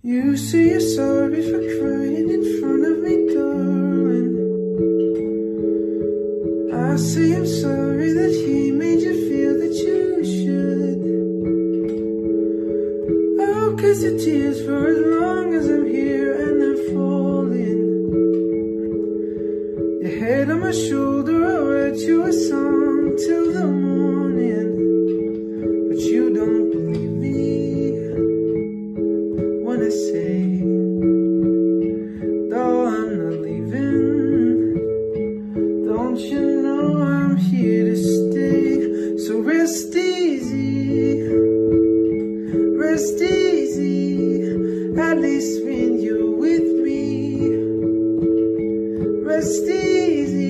You say you're sorry for crying in front of me, darling. I say I'm sorry that he made you feel that you should. Oh, cause your tears for as long as I'm here and they're falling. Your head on my shoulder, I'll write you a song you know I'm here to stay? So rest easy, rest easy. At least when you're with me, rest easy.